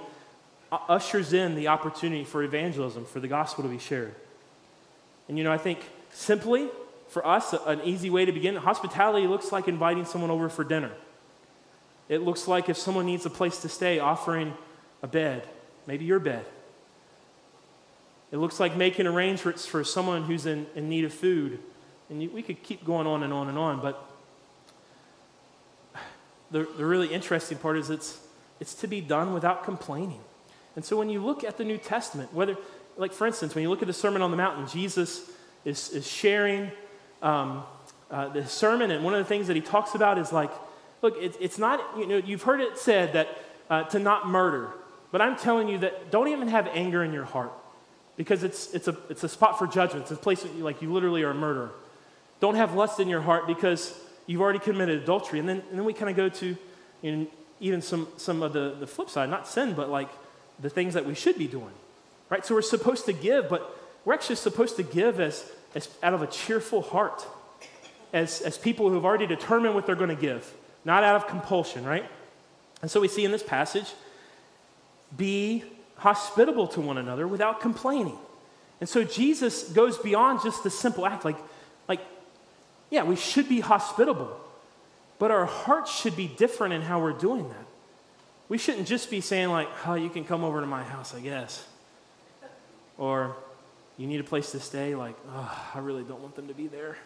ushers in the opportunity for evangelism, for the gospel to be shared. And you know, I think simply for us, an easy way to begin hospitality looks like inviting someone over for dinner. It looks like if someone needs a place to stay, offering a bed, maybe your bed. It looks like making arrangements for someone who's in, in need of food. And we could keep going on and on and on, but the, the really interesting part is it's, it's to be done without complaining. And so when you look at the New Testament, whether, like for instance, when you look at the Sermon on the Mountain, Jesus is, is sharing um, uh, the sermon, and one of the things that he talks about is like, look, it, it's not, you know, you've heard it said that uh, to not murder, but I'm telling you that don't even have anger in your heart because it's, it's, a, it's a spot for judgment. It's a place you, like you literally are a murderer. Don't have lust in your heart because you've already committed adultery. And then, and then we kind of go to you know, even some, some of the, the flip side, not sin, but like the things that we should be doing. Right? So we're supposed to give, but we're actually supposed to give as, as out of a cheerful heart, as, as people who have already determined what they're going to give, not out of compulsion, right? And so we see in this passage be hospitable to one another without complaining. And so Jesus goes beyond just the simple act. Like, like, yeah, we should be hospitable, but our hearts should be different in how we're doing that. We shouldn't just be saying, like, oh, you can come over to my house, I guess. Or you need a place to stay, like, oh, I really don't want them to be there.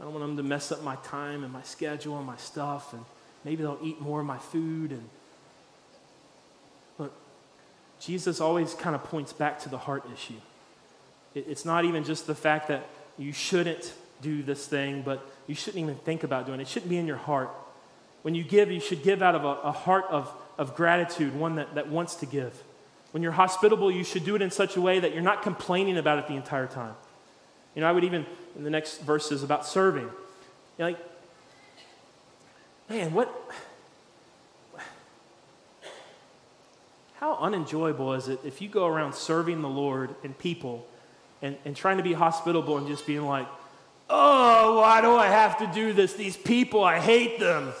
I don't want them to mess up my time and my schedule and my stuff, and maybe they'll eat more of my food. And look, Jesus always kind of points back to the heart issue. it's not even just the fact that you shouldn't do this thing, but you shouldn't even think about doing it. It shouldn't be in your heart. When you give, you should give out of a, a heart of, of gratitude, one that, that wants to give. When you're hospitable, you should do it in such a way that you're not complaining about it the entire time. You know, I would even, in the next verses about serving, you know, like, man, what, how unenjoyable is it if you go around serving the Lord and people and, and trying to be hospitable and just being like, oh, why do I have to do this? These people, I hate them.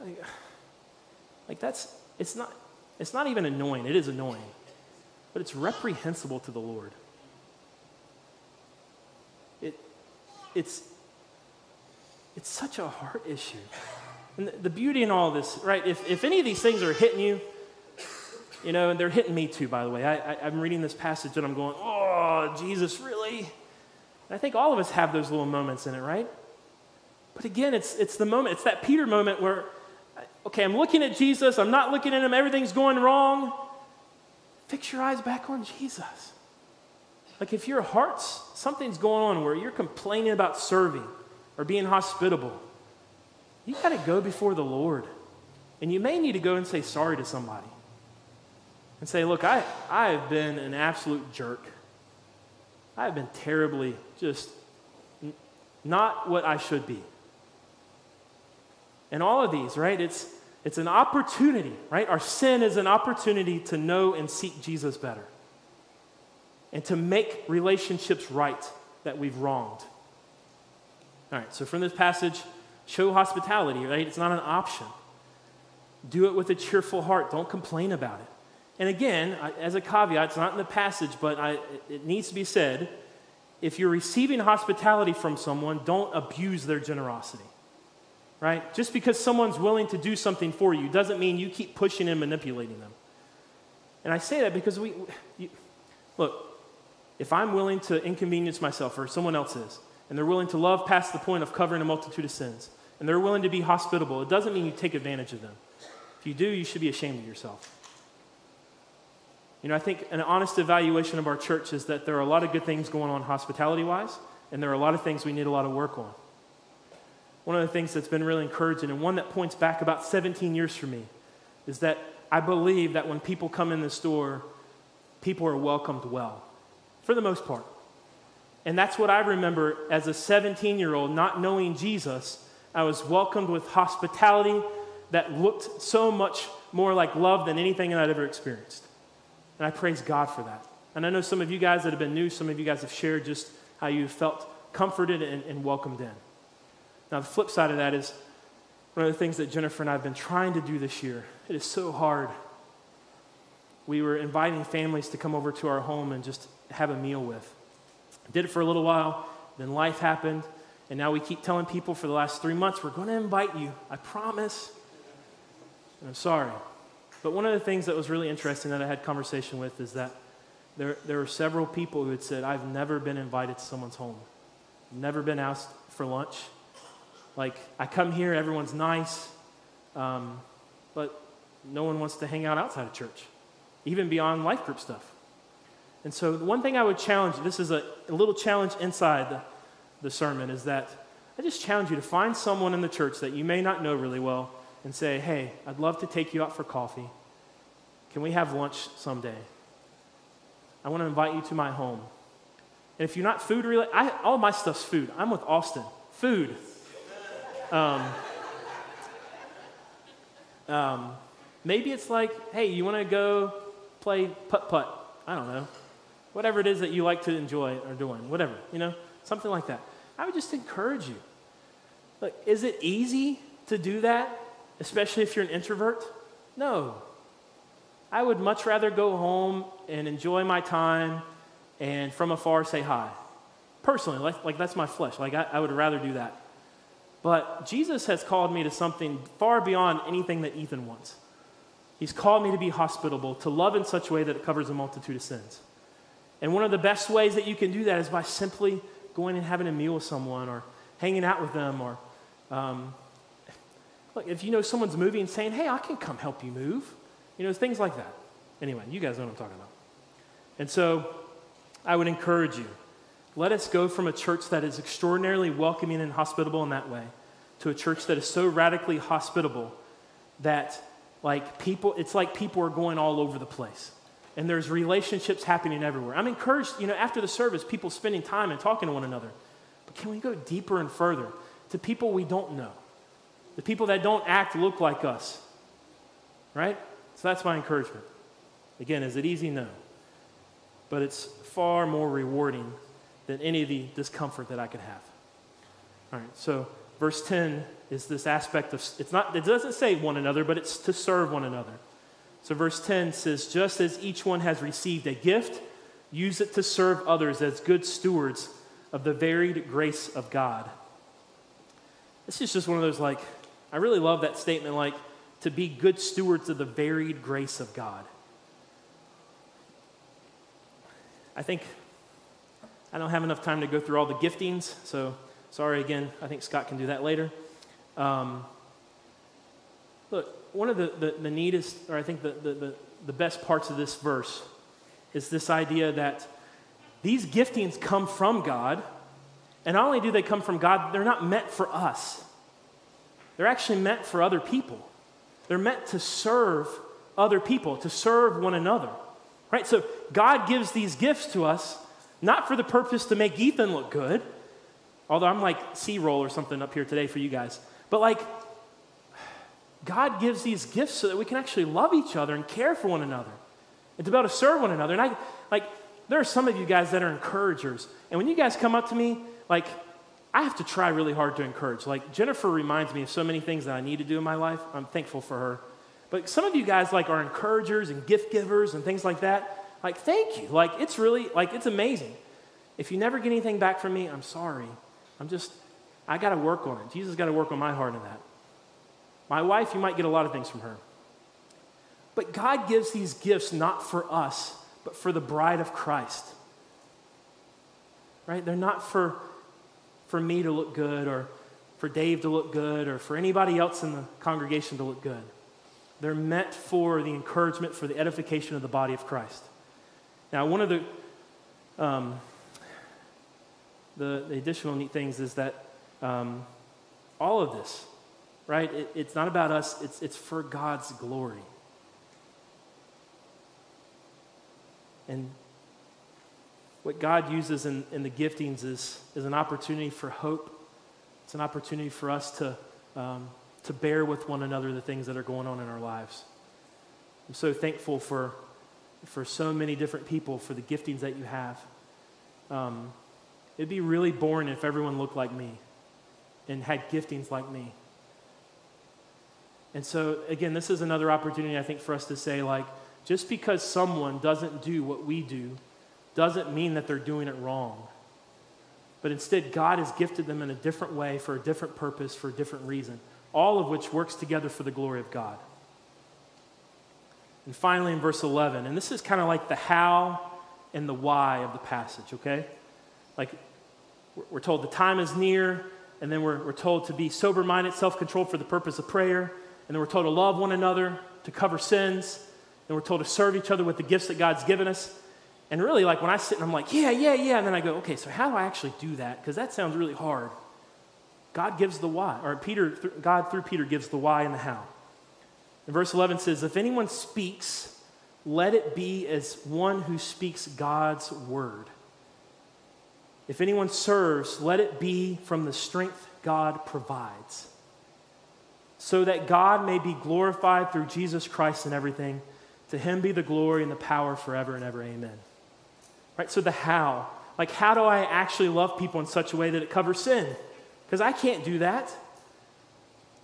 Like, like that's, it's not, it's not even annoying. It is annoying, but it's reprehensible to the Lord. It, it's, it's such a heart issue. And the, the beauty in all this, right? If, if any of these things are hitting you, you know, and they're hitting me too, by the way. I, I, am reading this passage and I'm going, oh, Jesus, really? And I think all of us have those little moments in it, right? But again, it's, it's the moment, it's that Peter moment where okay, I'm looking at Jesus, I'm not looking at him, everything's going wrong. Fix your eyes back on Jesus. Like if your heart's, something's going on where you're complaining about serving or being hospitable, you got to go before the Lord. And you may need to go and say sorry to somebody and say, Look, I, I have been an absolute jerk. I have been terribly just not what I should be. And all of these, right? It's, it's an opportunity, right? Our sin is an opportunity to know and seek Jesus better and to make relationships right that we've wronged. All right, so from this passage, show hospitality, right? It's not an option. Do it with a cheerful heart. Don't complain about it. And again, as a caveat, it's not in the passage, but I, it needs to be said if you're receiving hospitality from someone, don't abuse their generosity right? Just because someone's willing to do something for you doesn't mean you keep pushing and manipulating them. And I say that because we, you, look, if I'm willing to inconvenience myself or someone else is, and they're willing to love past the point of covering a multitude of sins, and they're willing to be hospitable, it doesn't mean you take advantage of them. If you do, you should be ashamed of yourself. You know, I think an honest evaluation of our church is that there are a lot of good things going on hospitality wise, and there are a lot of things we need a lot of work on one of the things that's been really encouraging, and one that points back about 17 years for me, is that I believe that when people come in the store, people are welcomed well, for the most part. And that's what I remember as a 17 year old, not knowing Jesus. I was welcomed with hospitality that looked so much more like love than anything I'd ever experienced. And I praise God for that. And I know some of you guys that have been new, some of you guys have shared just how you felt comforted and, and welcomed in. Now, the flip side of that is one of the things that Jennifer and I have been trying to do this year. It is so hard. we were inviting families to come over to our home and just have a meal with. Did it for a little while, then life happened, and now we keep telling people for the last three months, we're going to invite you. I promise. And I'm sorry. But one of the things that was really interesting that I had conversation with is that there, there were several people who had said, I've never been invited to someone's home, never been asked for lunch. Like, I come here, everyone's nice, um, but no one wants to hang out outside of church, even beyond life group stuff. And so, the one thing I would challenge this is a, a little challenge inside the, the sermon is that I just challenge you to find someone in the church that you may not know really well and say, Hey, I'd love to take you out for coffee. Can we have lunch someday? I want to invite you to my home. And if you're not food related, all my stuff's food. I'm with Austin. Food. Um, um, maybe it's like, hey, you want to go play putt putt? I don't know. Whatever it is that you like to enjoy or doing, whatever, you know, something like that. I would just encourage you. Look, is it easy to do that, especially if you're an introvert? No. I would much rather go home and enjoy my time and from afar say hi. Personally, like, like that's my flesh. Like I, I would rather do that. But Jesus has called me to something far beyond anything that Ethan wants. He's called me to be hospitable, to love in such a way that it covers a multitude of sins. And one of the best ways that you can do that is by simply going and having a meal with someone or hanging out with them or um, look, if you know someone's moving and saying, hey, I can come help you move. You know, things like that. Anyway, you guys know what I'm talking about. And so I would encourage you let us go from a church that is extraordinarily welcoming and hospitable in that way to a church that is so radically hospitable that like people it's like people are going all over the place. And there's relationships happening everywhere. I'm encouraged you know after the service people spending time and talking to one another. But can we go deeper and further to people we don't know? The people that don't act look like us right? So that's my encouragement. Again is it easy? No. But it's far more rewarding than any of the discomfort that I could have. All right, so verse 10 is this aspect of it's not it doesn't say one another, but it's to serve one another. So verse 10 says, just as each one has received a gift, use it to serve others as good stewards of the varied grace of God. This is just one of those like, I really love that statement, like to be good stewards of the varied grace of God. I think I don't have enough time to go through all the giftings, so sorry again. I think Scott can do that later. Um, look, one of the, the, the, neatest, or I think the, the, the best parts of this verse is this idea that these giftings come from God, and not only do they come from God, they're not meant for us. They're actually meant for other people. They're meant to serve other people, to serve one another. Right? So God gives these gifts to us not for the purpose to make Ethan look good, although I'm like C roll or something up here today for you guys. But like, God gives these gifts so that we can actually love each other and care for one another and to be able to serve one another. And I, like, there are some of you guys that are encouragers. And when you guys come up to me, like, I have to try really hard to encourage. Like, Jennifer reminds me of so many things that I need to do in my life. I'm thankful for her. But some of you guys, like, are encouragers and gift givers and things like that. Like, thank you. Like, it's really, like, it's amazing. If you never get anything back from me, I'm sorry. I'm just, I got to work on it. Jesus got to work on my heart in that. My wife, you might get a lot of things from her. But God gives these gifts not for us, but for the bride of Christ. Right? They're not for, for me to look good or for Dave to look good or for anybody else in the congregation to look good. They're meant for the encouragement, for the edification of the body of Christ. Now, one of the, um, the, the, additional neat things is that um, all of this, right, it, it's not about us, it's, it's for God's glory. And what God uses in, in the giftings is, is an opportunity for hope. It's an opportunity for us to, um, to bear with one another the things that are going on in our lives. I'm so thankful for for so many different people for the giftings that you have. Um, it'd be really boring if everyone looked like me and had giftings like me. And so, again, this is another opportunity, I think, for us to say, like, just because someone doesn't do what we do doesn't mean that they're doing it wrong. But instead, God has gifted them in a different way for a different purpose, for a different reason, all of which works together for the glory of God. And finally, in verse 11, and this is kind of like the how and the why of the passage, okay? Like, we're told the time is near, and then we're, we're told to be sober minded, self controlled for the purpose of prayer, and then we're told to love one another, to cover sins, and we're told to serve each other with the gifts that God's given us. And really, like when I sit and I'm like, yeah, yeah, yeah, and then I go, okay, so how do I actually do that? Because that sounds really hard. God gives the why, or Peter, God through Peter gives the why and the how. And verse 11 says, If anyone speaks, let it be as one who speaks God's word. If anyone serves, let it be from the strength God provides, so that God may be glorified through Jesus Christ in everything. To him be the glory and the power forever and ever. Amen. Right? So, the how. Like, how do I actually love people in such a way that it covers sin? Because I can't do that.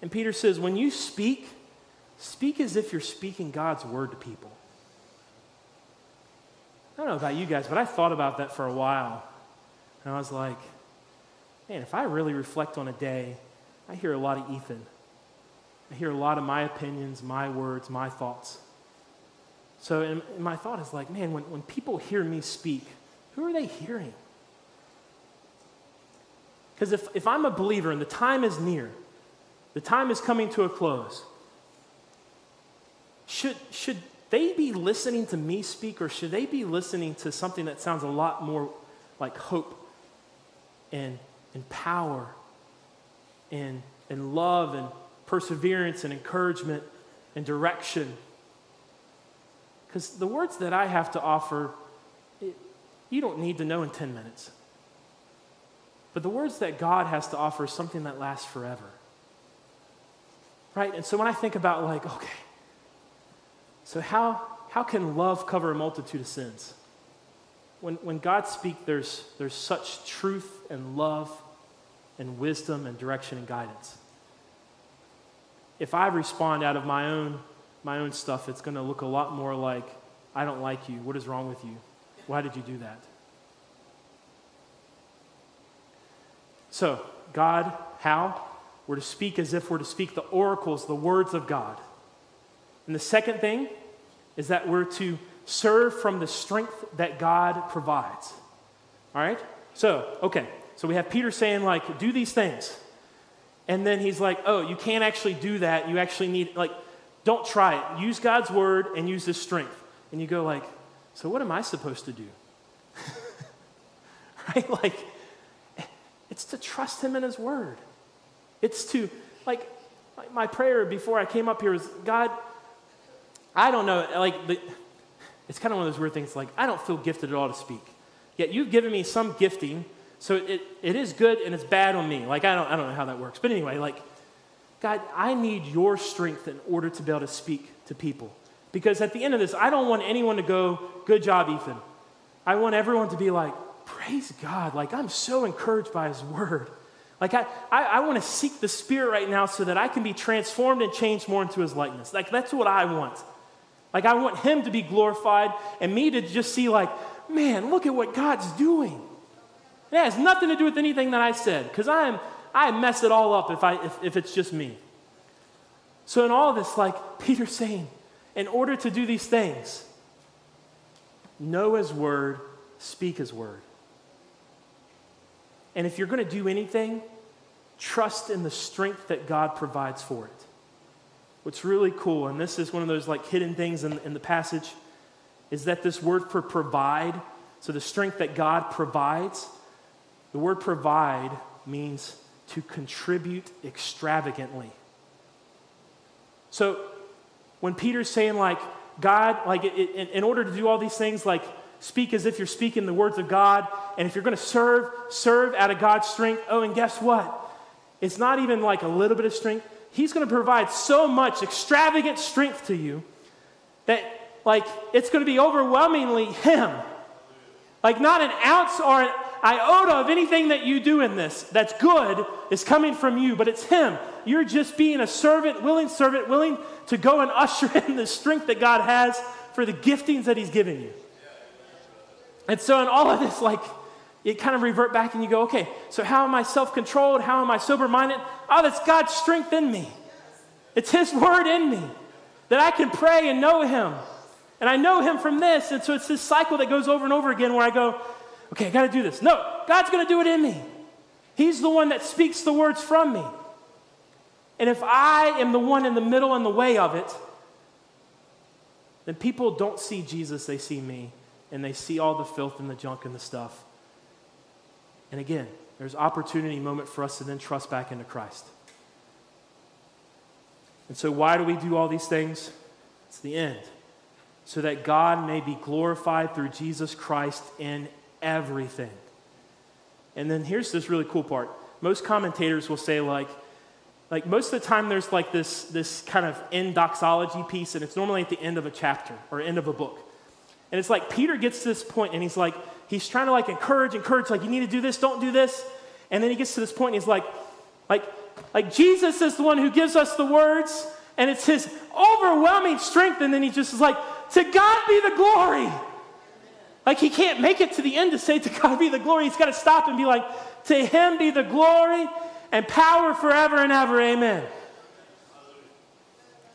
And Peter says, when you speak, speak as if you're speaking God's word to people. I don't know about you guys, but I thought about that for a while. And I was like, man, if I really reflect on a day, I hear a lot of Ethan. I hear a lot of my opinions, my words, my thoughts. So, and, my thought is like, man, when, when people hear me speak, who are they hearing? Because if, if I'm a believer and the time is near, the time is coming to a close, should, should they be listening to me speak or should they be listening to something that sounds a lot more like hope and, and power and, and love and perseverance and encouragement and direction? Because the words that I have to offer, it, you don't need to know in 10 minutes. But the words that God has to offer is something that lasts forever. Right? And so when I think about, like, okay, so, how, how can love cover a multitude of sins? When, when God speaks, there's, there's such truth and love and wisdom and direction and guidance. If I respond out of my own, my own stuff, it's going to look a lot more like, I don't like you. What is wrong with you? Why did you do that? So, God, how? We're to speak as if we're to speak the oracles, the words of God. And the second thing is that we're to serve from the strength that God provides. All right? So, okay. So we have Peter saying, like, do these things. And then he's like, oh, you can't actually do that. You actually need, like, don't try it. Use God's word and use this strength. And you go, like, so what am I supposed to do? (laughs) right? Like, it's to trust him in his word. It's to, like, my prayer before I came up here was, God, I don't know, like, it's kind of one of those weird things, like, I don't feel gifted at all to speak. Yet you've given me some gifting, so it, it is good and it's bad on me. Like, I don't, I don't know how that works. But anyway, like, God, I need your strength in order to be able to speak to people. Because at the end of this, I don't want anyone to go, good job, Ethan. I want everyone to be like, praise God. Like, I'm so encouraged by his word. Like, I, I, I want to seek the Spirit right now so that I can be transformed and changed more into his likeness. Like, that's what I want. Like, I want him to be glorified and me to just see, like, man, look at what God's doing. It has nothing to do with anything that I said, because I'm I mess it all up if, I, if, if it's just me. So, in all this, like (laughs) Peter's saying, in order to do these things, know his word, speak his word. And if you're going to do anything, trust in the strength that God provides for it. What's really cool, and this is one of those like hidden things in, in the passage, is that this word for provide, so the strength that God provides, the word provide means to contribute extravagantly. So when Peter's saying, like, God, like, in, in order to do all these things, like, speak as if you're speaking the words of God, and if you're going to serve, serve out of God's strength. Oh, and guess what? It's not even like a little bit of strength. He's going to provide so much extravagant strength to you that, like, it's going to be overwhelmingly Him. Like, not an ounce or an iota of anything that you do in this that's good is coming from you, but it's Him. You're just being a servant, willing servant, willing to go and usher (laughs) in the strength that God has for the giftings that He's given you. And so, in all of this, like, it kind of revert back and you go, okay, so how am I self controlled? How am I sober minded? Oh, that's God's strength in me. It's His word in me that I can pray and know Him. And I know Him from this. And so it's this cycle that goes over and over again where I go, okay, I got to do this. No, God's going to do it in me. He's the one that speaks the words from me. And if I am the one in the middle and the way of it, then people don't see Jesus, they see me. And they see all the filth and the junk and the stuff. And again, there's opportunity moment for us to then trust back into Christ. And so, why do we do all these things? It's the end. So that God may be glorified through Jesus Christ in everything. And then here's this really cool part. Most commentators will say, like, like most of the time there's like this, this kind of end doxology piece, and it's normally at the end of a chapter or end of a book. And it's like Peter gets to this point and he's like, he's trying to like encourage, encourage, like, you need to do this, don't do this. And then he gets to this point and he's like, like, like Jesus is the one who gives us the words, and it's his overwhelming strength. And then he just is like, to God be the glory. Like he can't make it to the end to say, to God be the glory. He's got to stop and be like, to him be the glory and power forever and ever. Amen.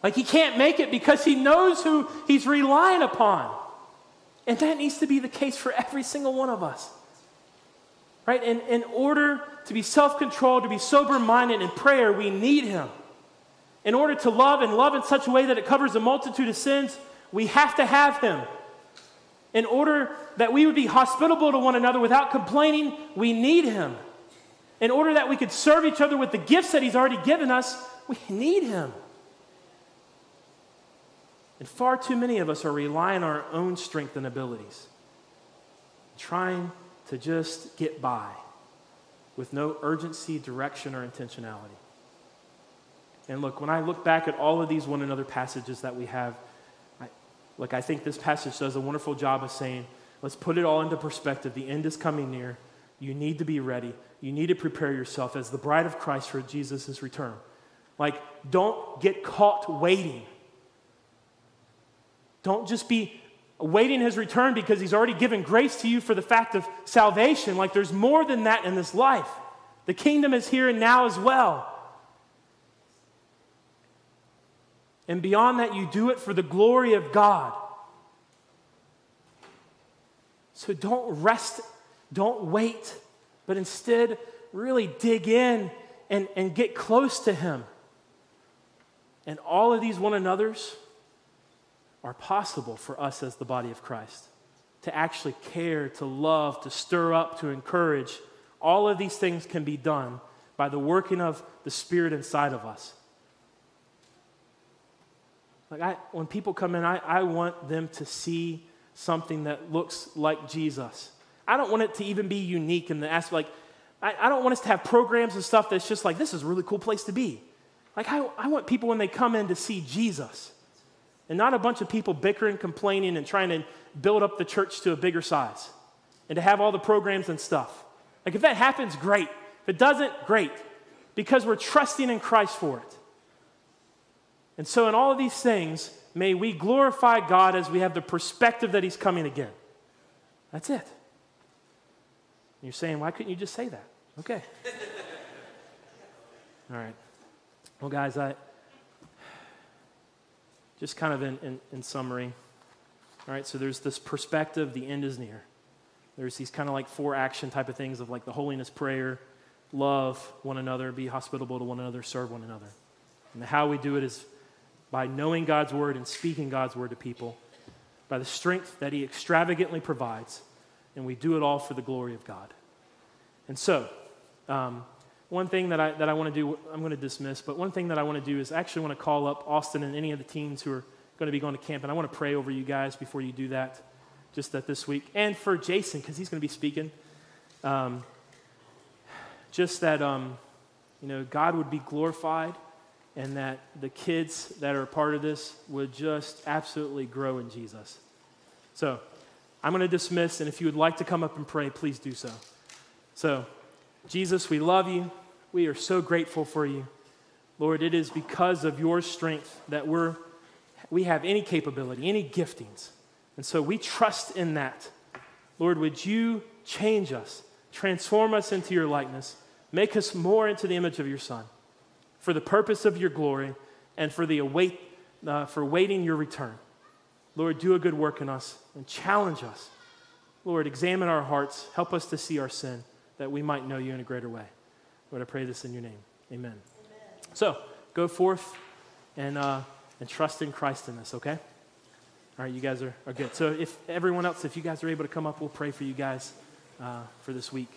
Like he can't make it because he knows who he's relying upon. And that needs to be the case for every single one of us. Right? And in order to be self controlled, to be sober minded in prayer, we need Him. In order to love and love in such a way that it covers a multitude of sins, we have to have Him. In order that we would be hospitable to one another without complaining, we need Him. In order that we could serve each other with the gifts that He's already given us, we need Him. And far too many of us are relying on our own strength and abilities, trying to just get by with no urgency, direction, or intentionality. And look, when I look back at all of these one another passages that we have, I, look, I think this passage does a wonderful job of saying, let's put it all into perspective. The end is coming near. You need to be ready. You need to prepare yourself as the bride of Christ for Jesus' return. Like, don't get caught waiting. Don't just be awaiting his return because he's already given grace to you for the fact of salvation. Like there's more than that in this life. The kingdom is here and now as well. And beyond that, you do it for the glory of God. So don't rest, don't wait, but instead really dig in and, and get close to Him. And all of these one another's are possible for us as the body of Christ. To actually care, to love, to stir up, to encourage. All of these things can be done by the working of the Spirit inside of us. Like I, when people come in, I, I want them to see something that looks like Jesus. I don't want it to even be unique in the aspect, like, I, I don't want us to have programs and stuff that's just like, this is a really cool place to be. Like, I, I want people when they come in to see Jesus and not a bunch of people bickering, complaining, and trying to build up the church to a bigger size and to have all the programs and stuff. Like, if that happens, great. If it doesn't, great. Because we're trusting in Christ for it. And so, in all of these things, may we glorify God as we have the perspective that He's coming again. That's it. And you're saying, why couldn't you just say that? Okay. (laughs) all right. Well, guys, I just kind of in, in, in summary. All right, so there's this perspective, the end is near. There's these kind of like four action type of things of like the holiness prayer, love one another, be hospitable to one another, serve one another. And how we do it is by knowing God's word and speaking God's word to people, by the strength that He extravagantly provides, and we do it all for the glory of God. And so, um, one thing that I, that I want to do, I'm going to dismiss, but one thing that I want to do is actually want to call up Austin and any of the teens who are going to be going to camp, and I want to pray over you guys before you do that, just that this week. And for Jason, because he's going to be speaking, um, just that, um, you know, God would be glorified and that the kids that are a part of this would just absolutely grow in Jesus. So I'm going to dismiss, and if you would like to come up and pray, please do so. So, Jesus, we love you. We are so grateful for you. Lord, it is because of your strength that we're we have any capability, any giftings. And so we trust in that. Lord, would you change us, transform us into your likeness, make us more into the image of your Son for the purpose of your glory and for the await, uh, for waiting your return. Lord, do a good work in us and challenge us. Lord, examine our hearts. Help us to see our sin that we might know you in a greater way. Lord, I pray this in your name. Amen. Amen. So go forth and, uh, and trust in Christ in this, okay? All right, you guys are, are good. So if everyone else, if you guys are able to come up, we'll pray for you guys uh, for this week.